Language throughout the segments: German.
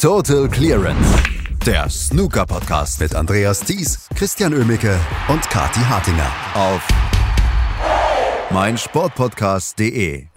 Total Clearance. Der Snooker Podcast mit Andreas Thies, Christian Ömicke und Kati Hartinger auf meinsportpodcast.de.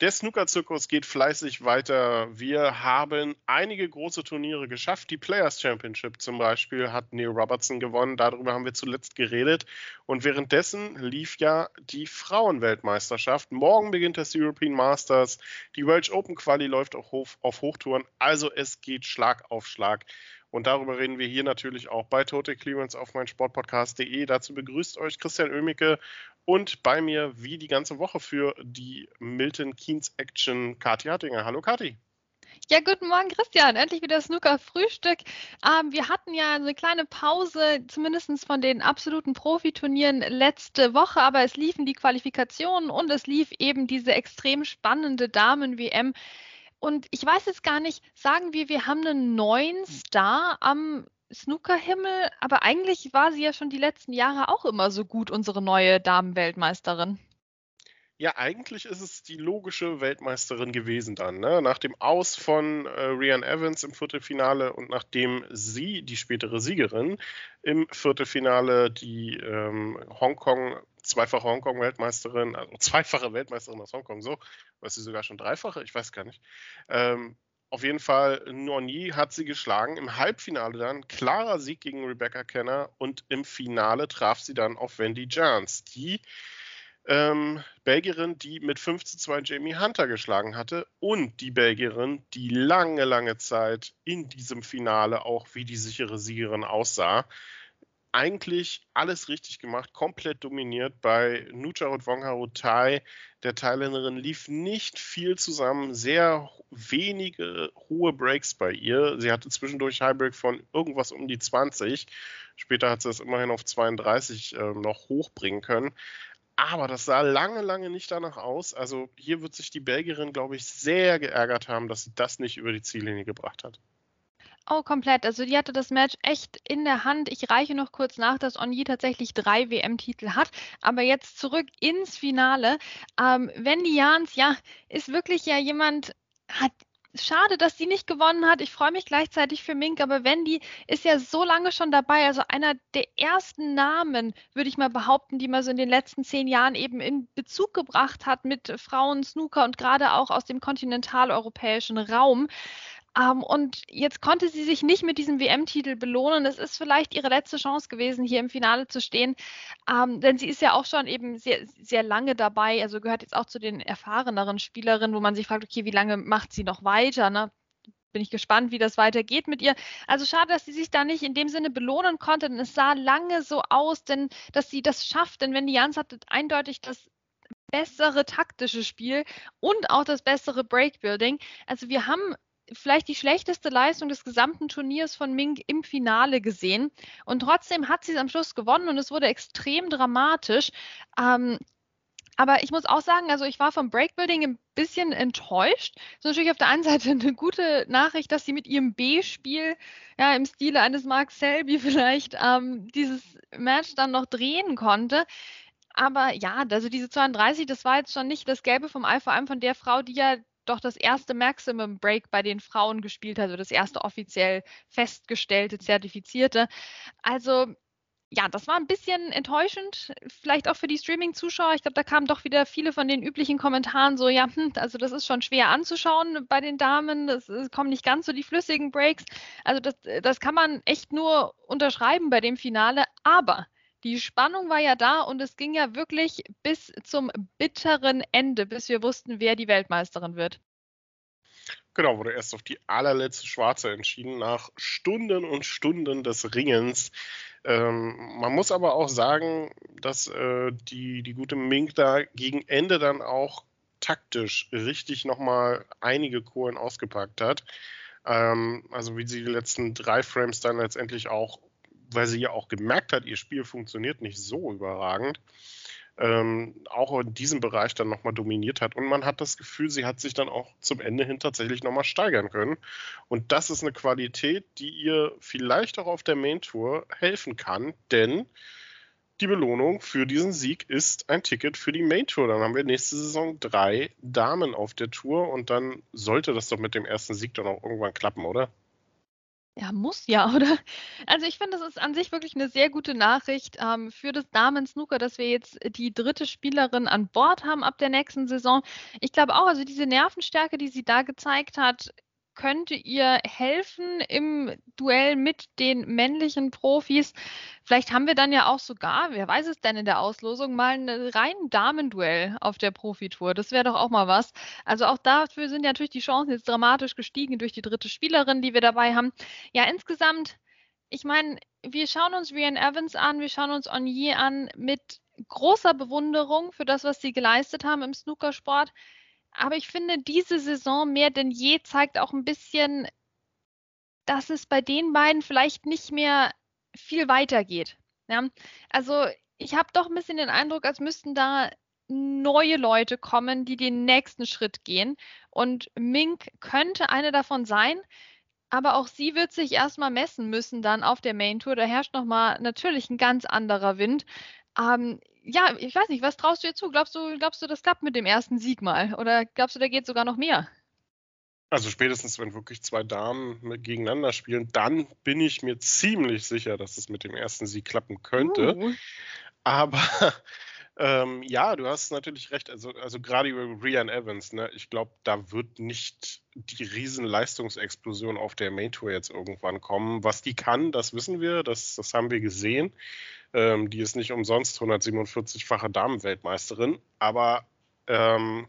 Der Snooker-Zirkus geht fleißig weiter. Wir haben einige große Turniere geschafft. Die Players Championship zum Beispiel hat Neil Robertson gewonnen. Darüber haben wir zuletzt geredet. Und währenddessen lief ja die Frauenweltmeisterschaft. Morgen beginnt das European Masters. Die Welsh Open Quali läuft auf, auf Hochtouren. Also es geht Schlag auf Schlag. Und darüber reden wir hier natürlich auch bei Total Clearance auf meinsportpodcast.de. Dazu begrüßt euch Christian Oemicke und bei mir wie die ganze Woche für die Milton Keynes Action Kati Hartinger. Hallo Kati. Ja, guten Morgen, Christian. Endlich wieder Snooker-Frühstück. Ähm, wir hatten ja eine kleine Pause, zumindest von den absoluten Profiturnieren letzte Woche, aber es liefen die Qualifikationen und es lief eben diese extrem spannende Damen-WM. Und ich weiß jetzt gar nicht, sagen wir, wir haben einen neuen Star am Snookerhimmel, aber eigentlich war sie ja schon die letzten Jahre auch immer so gut, unsere neue Damenweltmeisterin. Ja, eigentlich ist es die logische Weltmeisterin gewesen dann. Ne? Nach dem Aus von äh, Rian Evans im Viertelfinale und nachdem sie, die spätere Siegerin, im Viertelfinale die ähm, Hongkong, zweifache Hongkong-Weltmeisterin, also zweifache Weltmeisterin aus Hongkong, so, was sie sogar schon dreifache, ich weiß gar nicht, ähm, auf jeden Fall, Noni hat sie geschlagen. Im Halbfinale dann klarer Sieg gegen Rebecca Kenner und im Finale traf sie dann auf Wendy Jans, die ähm, Belgierin, die mit 5 zu 2 Jamie Hunter geschlagen hatte und die Belgierin, die lange, lange Zeit in diesem Finale auch wie die sichere Siegerin aussah eigentlich alles richtig gemacht, komplett dominiert. Bei Nucharut Wongharu Tai, der Thailänderin, lief nicht viel zusammen, sehr wenige hohe Breaks bei ihr. Sie hatte zwischendurch Highbreak von irgendwas um die 20. Später hat sie es immerhin auf 32 äh, noch hochbringen können. Aber das sah lange, lange nicht danach aus. Also hier wird sich die Belgierin, glaube ich, sehr geärgert haben, dass sie das nicht über die Ziellinie gebracht hat. Oh, komplett. Also die hatte das Match echt in der Hand. Ich reiche noch kurz nach, dass Onyi tatsächlich drei WM-Titel hat. Aber jetzt zurück ins Finale. Ähm, Wendy Jans, ja, ist wirklich ja jemand, hat Schade, dass sie nicht gewonnen hat. Ich freue mich gleichzeitig für Mink, aber Wendy ist ja so lange schon dabei. Also einer der ersten Namen, würde ich mal behaupten, die man so in den letzten zehn Jahren eben in Bezug gebracht hat mit Frauen, Snooker und gerade auch aus dem kontinentaleuropäischen Raum. Ähm, und jetzt konnte sie sich nicht mit diesem WM-Titel belohnen. Es ist vielleicht ihre letzte Chance gewesen, hier im Finale zu stehen. Ähm, denn sie ist ja auch schon eben sehr, sehr lange dabei. Also gehört jetzt auch zu den erfahreneren Spielerinnen, wo man sich fragt, okay, wie lange macht sie noch weiter? Ne? bin ich gespannt, wie das weitergeht mit ihr. Also schade, dass sie sich da nicht in dem Sinne belohnen konnte, denn es sah lange so aus, denn dass sie das schafft, denn wenn die Jans hatte eindeutig das bessere taktische Spiel und auch das bessere Breakbuilding. Also wir haben vielleicht die schlechteste Leistung des gesamten Turniers von Mink im Finale gesehen. Und trotzdem hat sie es am Schluss gewonnen und es wurde extrem dramatisch. Ähm, aber ich muss auch sagen, also ich war vom Breakbuilding ein bisschen enttäuscht. Das ist natürlich auf der einen Seite eine gute Nachricht, dass sie mit ihrem B-Spiel, ja, im Stile eines Mark Selby vielleicht, ähm, dieses Match dann noch drehen konnte. Aber ja, also diese 32, das war jetzt schon nicht das Gelbe vom Ei, vor allem von der Frau, die ja doch das erste Maximum Break bei den Frauen gespielt hat, also das erste offiziell festgestellte, zertifizierte. Also ja, das war ein bisschen enttäuschend, vielleicht auch für die Streaming-Zuschauer. Ich glaube, da kamen doch wieder viele von den üblichen Kommentaren so, ja, hm, also das ist schon schwer anzuschauen bei den Damen, es kommen nicht ganz so die flüssigen Breaks. Also das, das kann man echt nur unterschreiben bei dem Finale, aber die Spannung war ja da und es ging ja wirklich bis zum bitteren Ende, bis wir wussten, wer die Weltmeisterin wird. Genau, wurde erst auf die allerletzte Schwarze entschieden, nach Stunden und Stunden des Ringens. Ähm, man muss aber auch sagen, dass äh, die, die gute Mink da gegen Ende dann auch taktisch richtig nochmal einige Kohlen ausgepackt hat. Ähm, also wie sie die letzten drei Frames dann letztendlich auch weil sie ja auch gemerkt hat, ihr Spiel funktioniert nicht so überragend, ähm, auch in diesem Bereich dann nochmal dominiert hat. Und man hat das Gefühl, sie hat sich dann auch zum Ende hin tatsächlich nochmal steigern können. Und das ist eine Qualität, die ihr vielleicht auch auf der Main Tour helfen kann, denn die Belohnung für diesen Sieg ist ein Ticket für die Main Tour. Dann haben wir nächste Saison drei Damen auf der Tour und dann sollte das doch mit dem ersten Sieg dann auch irgendwann klappen, oder? Ja, muss ja, oder? Also ich finde, das ist an sich wirklich eine sehr gute Nachricht ähm, für das Damen-Snooker, dass wir jetzt die dritte Spielerin an Bord haben ab der nächsten Saison. Ich glaube auch, also diese Nervenstärke, die sie da gezeigt hat, könnte ihr helfen im Duell mit den männlichen Profis. Vielleicht haben wir dann ja auch sogar, wer weiß es denn in der Auslosung, mal ein rein Damenduell auf der Profitour. Das wäre doch auch mal was. Also auch dafür sind natürlich die Chancen jetzt dramatisch gestiegen durch die dritte Spielerin, die wir dabei haben. Ja, insgesamt, ich meine, wir schauen uns Rian Evans an, wir schauen uns Onyi an mit großer Bewunderung für das, was sie geleistet haben im Snookersport. Aber ich finde, diese Saison mehr denn je zeigt auch ein bisschen, dass es bei den beiden vielleicht nicht mehr viel weitergeht. Ja? Also ich habe doch ein bisschen den Eindruck, als müssten da neue Leute kommen, die den nächsten Schritt gehen. Und Mink könnte eine davon sein. Aber auch sie wird sich erstmal messen müssen dann auf der Main Tour. Da herrscht nochmal natürlich ein ganz anderer Wind. Ähm, ja, ich weiß nicht, was traust du ihr zu? Glaubst du, glaubst du, das klappt mit dem ersten Sieg mal? Oder glaubst du, da geht sogar noch mehr? Also spätestens, wenn wirklich zwei Damen gegeneinander spielen, dann bin ich mir ziemlich sicher, dass es mit dem ersten Sieg klappen könnte. Uh. Aber ähm, ja, du hast natürlich recht. Also, also gerade über Rian Evans, ne, ich glaube, da wird nicht die riesen Leistungsexplosion auf der Main Tour jetzt irgendwann kommen. Was die kann, das wissen wir, das, das haben wir gesehen. Ähm, die ist nicht umsonst 147-fache Damenweltmeisterin, aber ähm,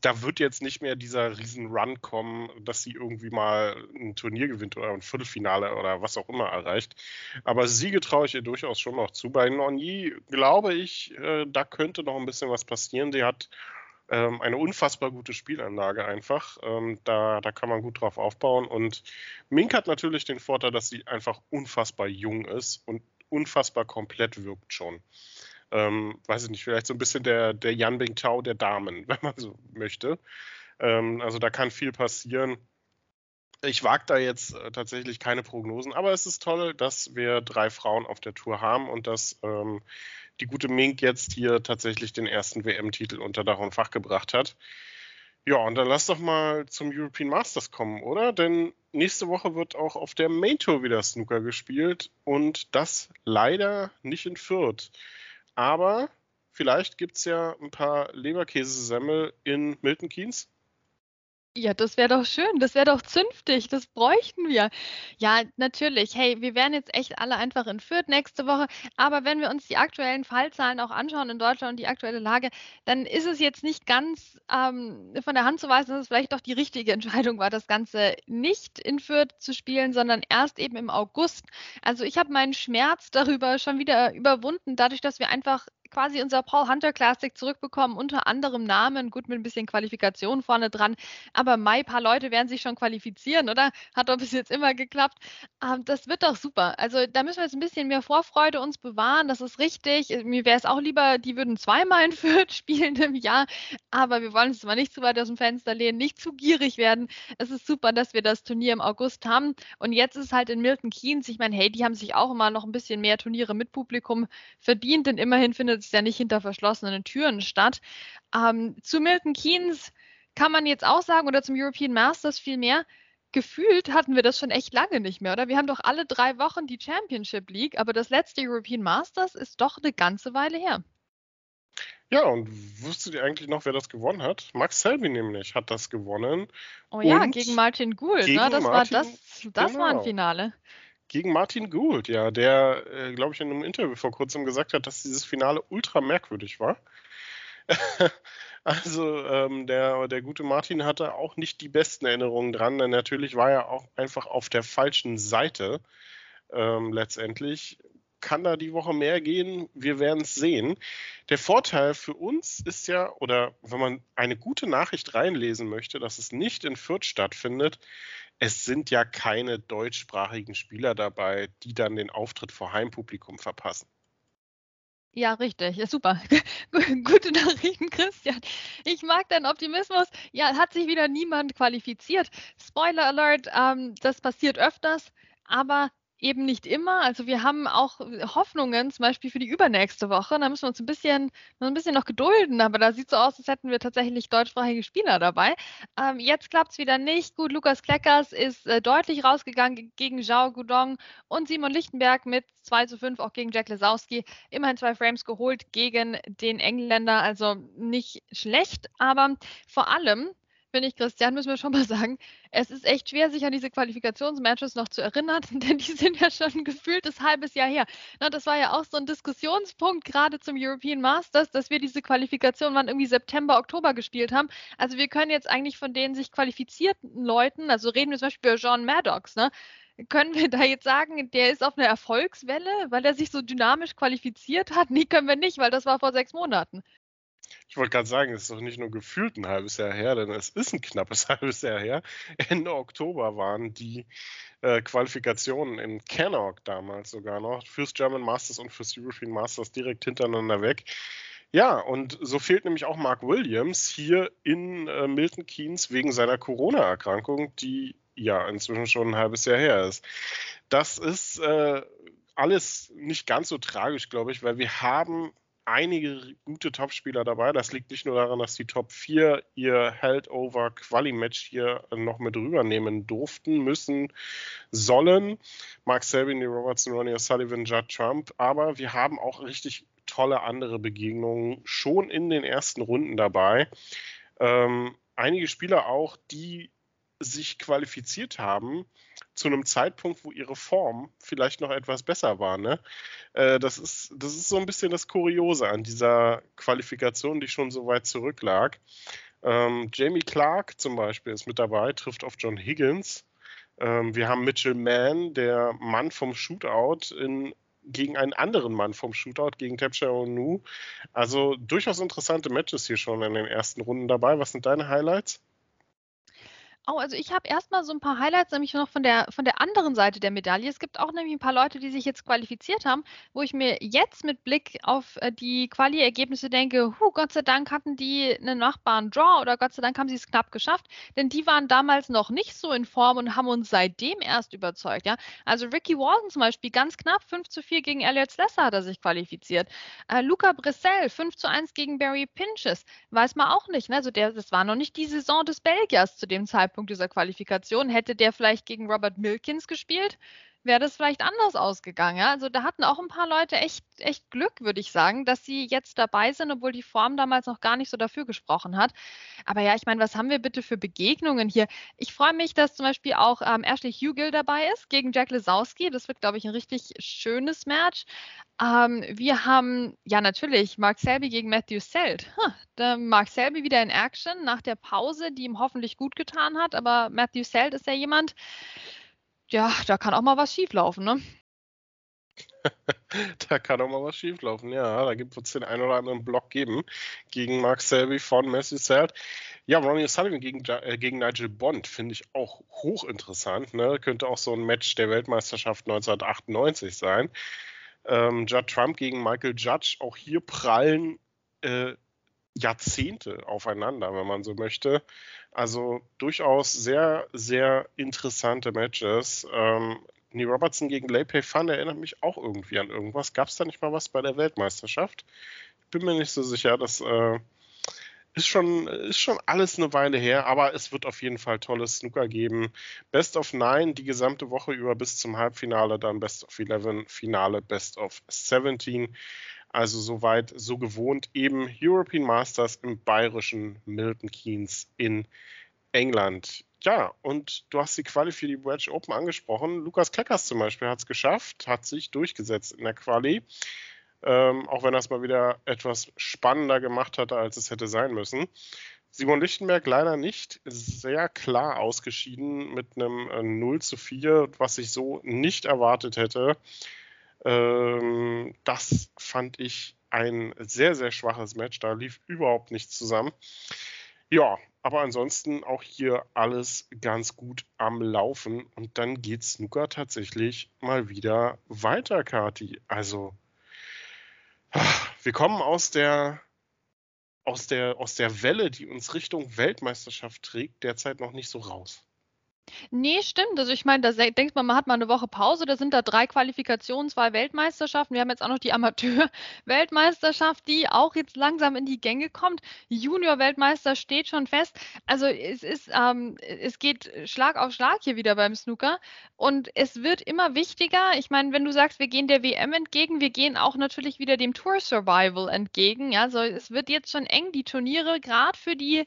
da wird jetzt nicht mehr dieser riesen Run kommen, dass sie irgendwie mal ein Turnier gewinnt oder ein Viertelfinale oder was auch immer erreicht. Aber Siege traue ich ihr durchaus schon noch zu. Bei Nonyi glaube ich, äh, da könnte noch ein bisschen was passieren. Sie hat ähm, eine unfassbar gute Spielanlage einfach. Ähm, da, da kann man gut drauf aufbauen. Und Mink hat natürlich den Vorteil, dass sie einfach unfassbar jung ist und unfassbar komplett wirkt schon. Ähm, weiß ich nicht, vielleicht so ein bisschen der, der Yan Bingtao der Damen, wenn man so möchte. Ähm, also da kann viel passieren. Ich wage da jetzt äh, tatsächlich keine Prognosen, aber es ist toll, dass wir drei Frauen auf der Tour haben und dass ähm, die gute Mink jetzt hier tatsächlich den ersten WM-Titel unter Dach und Fach gebracht hat. Ja, und dann lass doch mal zum European Masters kommen, oder? Denn nächste Woche wird auch auf der Main Tour wieder Snooker gespielt und das leider nicht in Fürth. Aber vielleicht gibt es ja ein paar Leberkäsesemmel in Milton Keynes. Ja, das wäre doch schön, das wäre doch zünftig, das bräuchten wir. Ja, natürlich. Hey, wir werden jetzt echt alle einfach in Fürth nächste Woche. Aber wenn wir uns die aktuellen Fallzahlen auch anschauen in Deutschland und die aktuelle Lage, dann ist es jetzt nicht ganz ähm, von der Hand zu weisen, dass es vielleicht doch die richtige Entscheidung war, das Ganze nicht in Fürth zu spielen, sondern erst eben im August. Also ich habe meinen Schmerz darüber schon wieder überwunden, dadurch, dass wir einfach quasi unser Paul Hunter Classic zurückbekommen, unter anderem Namen, gut mit ein bisschen Qualifikation vorne dran. Aber Mai, paar Leute werden sich schon qualifizieren, oder? Hat doch bis jetzt immer geklappt. Ähm, das wird doch super. Also da müssen wir jetzt ein bisschen mehr Vorfreude uns bewahren. Das ist richtig. Mir wäre es auch lieber, die würden zweimal in Fürth spielen im Jahr. Aber wir wollen uns mal nicht zu weit aus dem Fenster lehnen, nicht zu gierig werden. Es ist super, dass wir das Turnier im August haben. Und jetzt ist es halt in Milton Keynes. Ich meine, hey, die haben sich auch immer noch ein bisschen mehr Turniere mit Publikum verdient, denn immerhin findet es ja nicht hinter verschlossenen Türen statt. Ähm, zu Milton Keynes kann man jetzt auch sagen, oder zum European Masters vielmehr, gefühlt hatten wir das schon echt lange nicht mehr, oder? Wir haben doch alle drei Wochen die Championship League, aber das letzte European Masters ist doch eine ganze Weile her. Ja, und wusstet ihr eigentlich noch, wer das gewonnen hat? Max Selby nämlich hat das gewonnen. Oh ja, gegen Martin Gould, ne? Das Martin, war das, das genau. war ein genau. Finale gegen Martin Gould, ja, der, äh, glaube ich, in einem Interview vor kurzem gesagt hat, dass dieses Finale ultra merkwürdig war. also ähm, der, der gute Martin hatte auch nicht die besten Erinnerungen dran, denn natürlich war er auch einfach auf der falschen Seite ähm, letztendlich. Kann da die Woche mehr gehen? Wir werden es sehen. Der Vorteil für uns ist ja, oder wenn man eine gute Nachricht reinlesen möchte, dass es nicht in Fürth stattfindet, es sind ja keine deutschsprachigen Spieler dabei, die dann den Auftritt vor Heimpublikum verpassen. Ja, richtig. Ja, super. Gute Nachrichten, Christian. Ich mag deinen Optimismus. Ja, hat sich wieder niemand qualifiziert. Spoiler Alert, ähm, das passiert öfters. Aber eben nicht immer. Also wir haben auch Hoffnungen, zum Beispiel für die übernächste Woche. Da müssen wir uns ein bisschen, ein bisschen noch gedulden, aber da sieht so aus, als hätten wir tatsächlich deutschsprachige Spieler dabei. Ähm, jetzt klappt es wieder nicht. Gut, Lukas Kleckers ist äh, deutlich rausgegangen gegen Zhao Gudong und Simon Lichtenberg mit 2 zu 5 auch gegen Jack Lesowski. Immerhin zwei Frames geholt gegen den Engländer, also nicht schlecht, aber vor allem finde ich, Christian, müssen wir schon mal sagen, es ist echt schwer, sich an diese Qualifikationsmatches noch zu erinnern, denn die sind ja schon ein gefühltes halbes Jahr her. Na, das war ja auch so ein Diskussionspunkt gerade zum European Masters, dass wir diese Qualifikation wann irgendwie September, Oktober gespielt haben. Also wir können jetzt eigentlich von den sich qualifizierten Leuten, also reden wir zum Beispiel über John Maddox, ne? Können wir da jetzt sagen, der ist auf einer Erfolgswelle, weil er sich so dynamisch qualifiziert hat? Nee, können wir nicht, weil das war vor sechs Monaten. Ich wollte gerade sagen, es ist doch nicht nur gefühlt ein halbes Jahr her, denn es ist ein knappes halbes Jahr her. Ende Oktober waren die äh, Qualifikationen in Cannock damals sogar noch fürs German Masters und fürs European Masters direkt hintereinander weg. Ja, und so fehlt nämlich auch Mark Williams hier in äh, Milton Keynes wegen seiner Corona-Erkrankung, die ja inzwischen schon ein halbes Jahr her ist. Das ist äh, alles nicht ganz so tragisch, glaube ich, weil wir haben einige gute Topspieler dabei. Das liegt nicht nur daran, dass die Top 4 ihr Held-over Quali-Match hier noch mit rübernehmen durften, müssen, sollen. Mark Selby, Robertson, Ronnie O'Sullivan, Judd Trump. Aber wir haben auch richtig tolle andere Begegnungen schon in den ersten Runden dabei. Ähm, einige Spieler auch, die sich qualifiziert haben zu einem Zeitpunkt, wo ihre Form vielleicht noch etwas besser war. Ne? Äh, das, ist, das ist so ein bisschen das Kuriose an dieser Qualifikation, die schon so weit zurücklag. Ähm, Jamie Clark zum Beispiel ist mit dabei, trifft auf John Higgins. Ähm, wir haben Mitchell Mann, der Mann vom Shootout in gegen einen anderen Mann vom Shootout, gegen Tapshire Onu. Also durchaus interessante Matches hier schon in den ersten Runden dabei. Was sind deine Highlights? Oh, also ich habe erstmal so ein paar Highlights, nämlich noch von der, von der anderen Seite der Medaille. Es gibt auch nämlich ein paar Leute, die sich jetzt qualifiziert haben, wo ich mir jetzt mit Blick auf äh, die Quali-Ergebnisse denke, hu, Gott sei Dank hatten die einen machbaren Draw oder Gott sei Dank haben sie es knapp geschafft, denn die waren damals noch nicht so in Form und haben uns seitdem erst überzeugt. Ja? Also Ricky Walton zum Beispiel, ganz knapp 5 zu 4 gegen Elliot Slesser hat er sich qualifiziert. Äh, Luca Brissell, 5 zu 1 gegen Barry Pinches, weiß man auch nicht. Ne? Also der, das war noch nicht die Saison des Belgiers zu dem Zeitpunkt. Zeitpunkt dieser Qualifikation. Hätte der vielleicht gegen Robert Milkins gespielt, wäre das vielleicht anders ausgegangen. Ja? Also da hatten auch ein paar Leute echt, echt Glück, würde ich sagen, dass sie jetzt dabei sind, obwohl die Form damals noch gar nicht so dafür gesprochen hat. Aber ja, ich meine, was haben wir bitte für Begegnungen hier? Ich freue mich, dass zum Beispiel auch ähm, Ashley Hugill dabei ist gegen Jack Lesowski. Das wird, glaube ich, ein richtig schönes Match. Ähm, wir haben ja natürlich Mark Selby gegen Matthew Selt. Huh, Mark Selby wieder in Action nach der Pause, die ihm hoffentlich gut getan hat. Aber Matthew Selt ist ja jemand, ja, da kann auch mal was schieflaufen, ne? da kann auch mal was schieflaufen, ja. Da gibt es den einen oder anderen Block geben gegen Mark Selby von Messi Selt. Ja, Ronnie Sullivan gegen, äh, gegen Nigel Bond finde ich auch hochinteressant. Ne? Könnte auch so ein Match der Weltmeisterschaft 1998 sein. Ähm, Judd Trump gegen Michael Judge, auch hier prallen äh, Jahrzehnte aufeinander, wenn man so möchte. Also durchaus sehr, sehr interessante Matches. Ähm, Nee, Robertson gegen Leipay Fun erinnert mich auch irgendwie an irgendwas. Gab es da nicht mal was bei der Weltmeisterschaft? Ich bin mir nicht so sicher. Das äh, ist, schon, ist schon alles eine Weile her, aber es wird auf jeden Fall tolles Snooker geben. Best of Nine die gesamte Woche über bis zum Halbfinale, dann Best of Eleven, Finale Best of 17. Also soweit, so gewohnt. Eben European Masters im bayerischen Milton Keynes in England. Ja, und du hast die Quali für die Wedge Open angesprochen. Lukas Kleckers zum Beispiel hat es geschafft, hat sich durchgesetzt in der Quali. Ähm, auch wenn er es mal wieder etwas spannender gemacht hatte, als es hätte sein müssen. Simon Lichtenberg leider nicht sehr klar ausgeschieden mit einem äh, 0 zu 4, was ich so nicht erwartet hätte. Ähm, das fand ich ein sehr, sehr schwaches Match. Da lief überhaupt nichts zusammen. Ja, aber ansonsten auch hier alles ganz gut am Laufen. Und dann geht Snooker tatsächlich mal wieder weiter, Kati. Also, wir kommen aus der, aus der, aus der Welle, die uns Richtung Weltmeisterschaft trägt, derzeit noch nicht so raus. Nee, stimmt. Also ich meine, da denkt man, man hat mal eine Woche Pause, da sind da drei Qualifikationen, zwei Weltmeisterschaften. Wir haben jetzt auch noch die Amateur-Weltmeisterschaft, die auch jetzt langsam in die Gänge kommt. Junior-Weltmeister steht schon fest. Also es ist, ähm, es geht Schlag auf Schlag hier wieder beim Snooker und es wird immer wichtiger. Ich meine, wenn du sagst, wir gehen der WM entgegen, wir gehen auch natürlich wieder dem Tour Survival entgegen. Ja, also es wird jetzt schon eng, die Turniere, gerade für die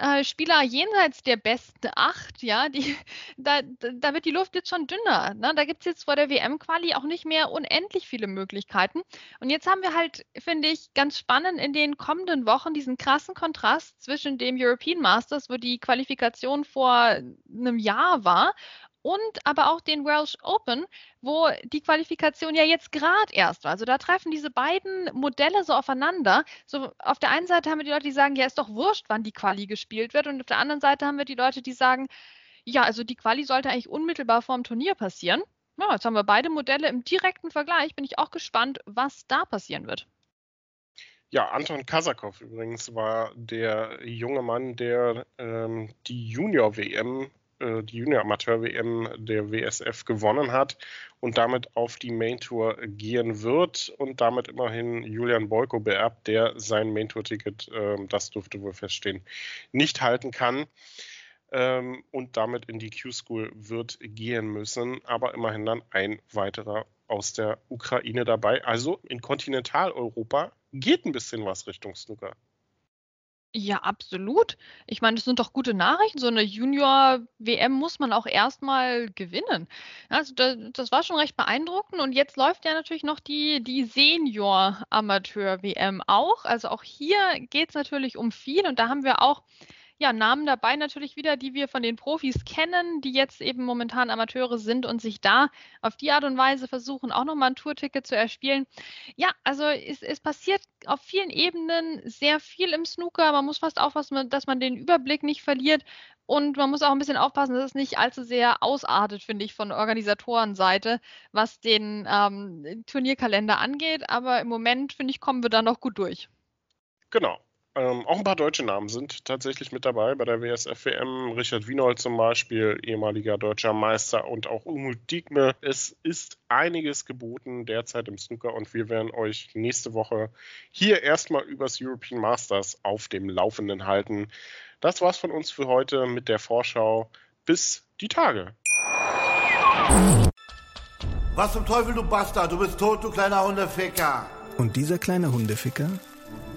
äh, Spieler jenseits der besten acht, ja, die, da, da wird die Luft jetzt schon dünner. Ne? Da gibt es jetzt vor der WM-Quali auch nicht mehr unendlich viele Möglichkeiten. Und jetzt haben wir halt, finde ich, ganz spannend in den kommenden Wochen diesen krassen Kontrast zwischen dem European Masters, wo die Qualifikation vor einem Jahr war, und aber auch den Welsh Open, wo die Qualifikation ja jetzt gerade erst war. Also da treffen diese beiden Modelle so aufeinander. So auf der einen Seite haben wir die Leute, die sagen, ja, ist doch wurscht, wann die Quali gespielt wird. Und auf der anderen Seite haben wir die Leute, die sagen, ja, also die Quali sollte eigentlich unmittelbar vor dem Turnier passieren. Ja, jetzt haben wir beide Modelle im direkten Vergleich. Bin ich auch gespannt, was da passieren wird. Ja, Anton Kasakov übrigens war der junge Mann, der ähm, die Junior-WM äh, die Junior-Amateur-WM der WSF gewonnen hat und damit auf die Main Tour gehen wird und damit immerhin Julian Boyko beerbt, der sein Main Tour-Ticket, äh, das durfte wohl feststehen, nicht halten kann ähm, und damit in die Q-School wird gehen müssen, aber immerhin dann ein weiterer aus der Ukraine dabei. Also in Kontinentaleuropa geht ein bisschen was Richtung Snooker. Ja, absolut. Ich meine, das sind doch gute Nachrichten. So eine Junior-WM muss man auch erstmal gewinnen. Also da, das war schon recht beeindruckend. Und jetzt läuft ja natürlich noch die, die Senior-Amateur-WM auch. Also auch hier geht es natürlich um viel. Und da haben wir auch ja, Namen dabei natürlich wieder, die wir von den Profis kennen, die jetzt eben momentan Amateure sind und sich da auf die Art und Weise versuchen, auch nochmal ein Tourticket zu erspielen. Ja, also es, es passiert auf vielen Ebenen sehr viel im Snooker. Man muss fast aufpassen, dass man den Überblick nicht verliert. Und man muss auch ein bisschen aufpassen, dass es nicht allzu sehr ausartet, finde ich, von Organisatorenseite, was den ähm, Turnierkalender angeht. Aber im Moment, finde ich, kommen wir da noch gut durch. Genau. Ähm, auch ein paar deutsche Namen sind tatsächlich mit dabei bei der WSF-WM. Richard Wienold zum Beispiel, ehemaliger deutscher Meister und auch Umut Diekme. Es ist einiges geboten derzeit im Snooker und wir werden euch nächste Woche hier erstmal übers European Masters auf dem Laufenden halten. Das war's von uns für heute mit der Vorschau. Bis die Tage. Was zum Teufel, du Bastard? Du bist tot, du kleiner Hundeficker. Und dieser kleine Hundeficker?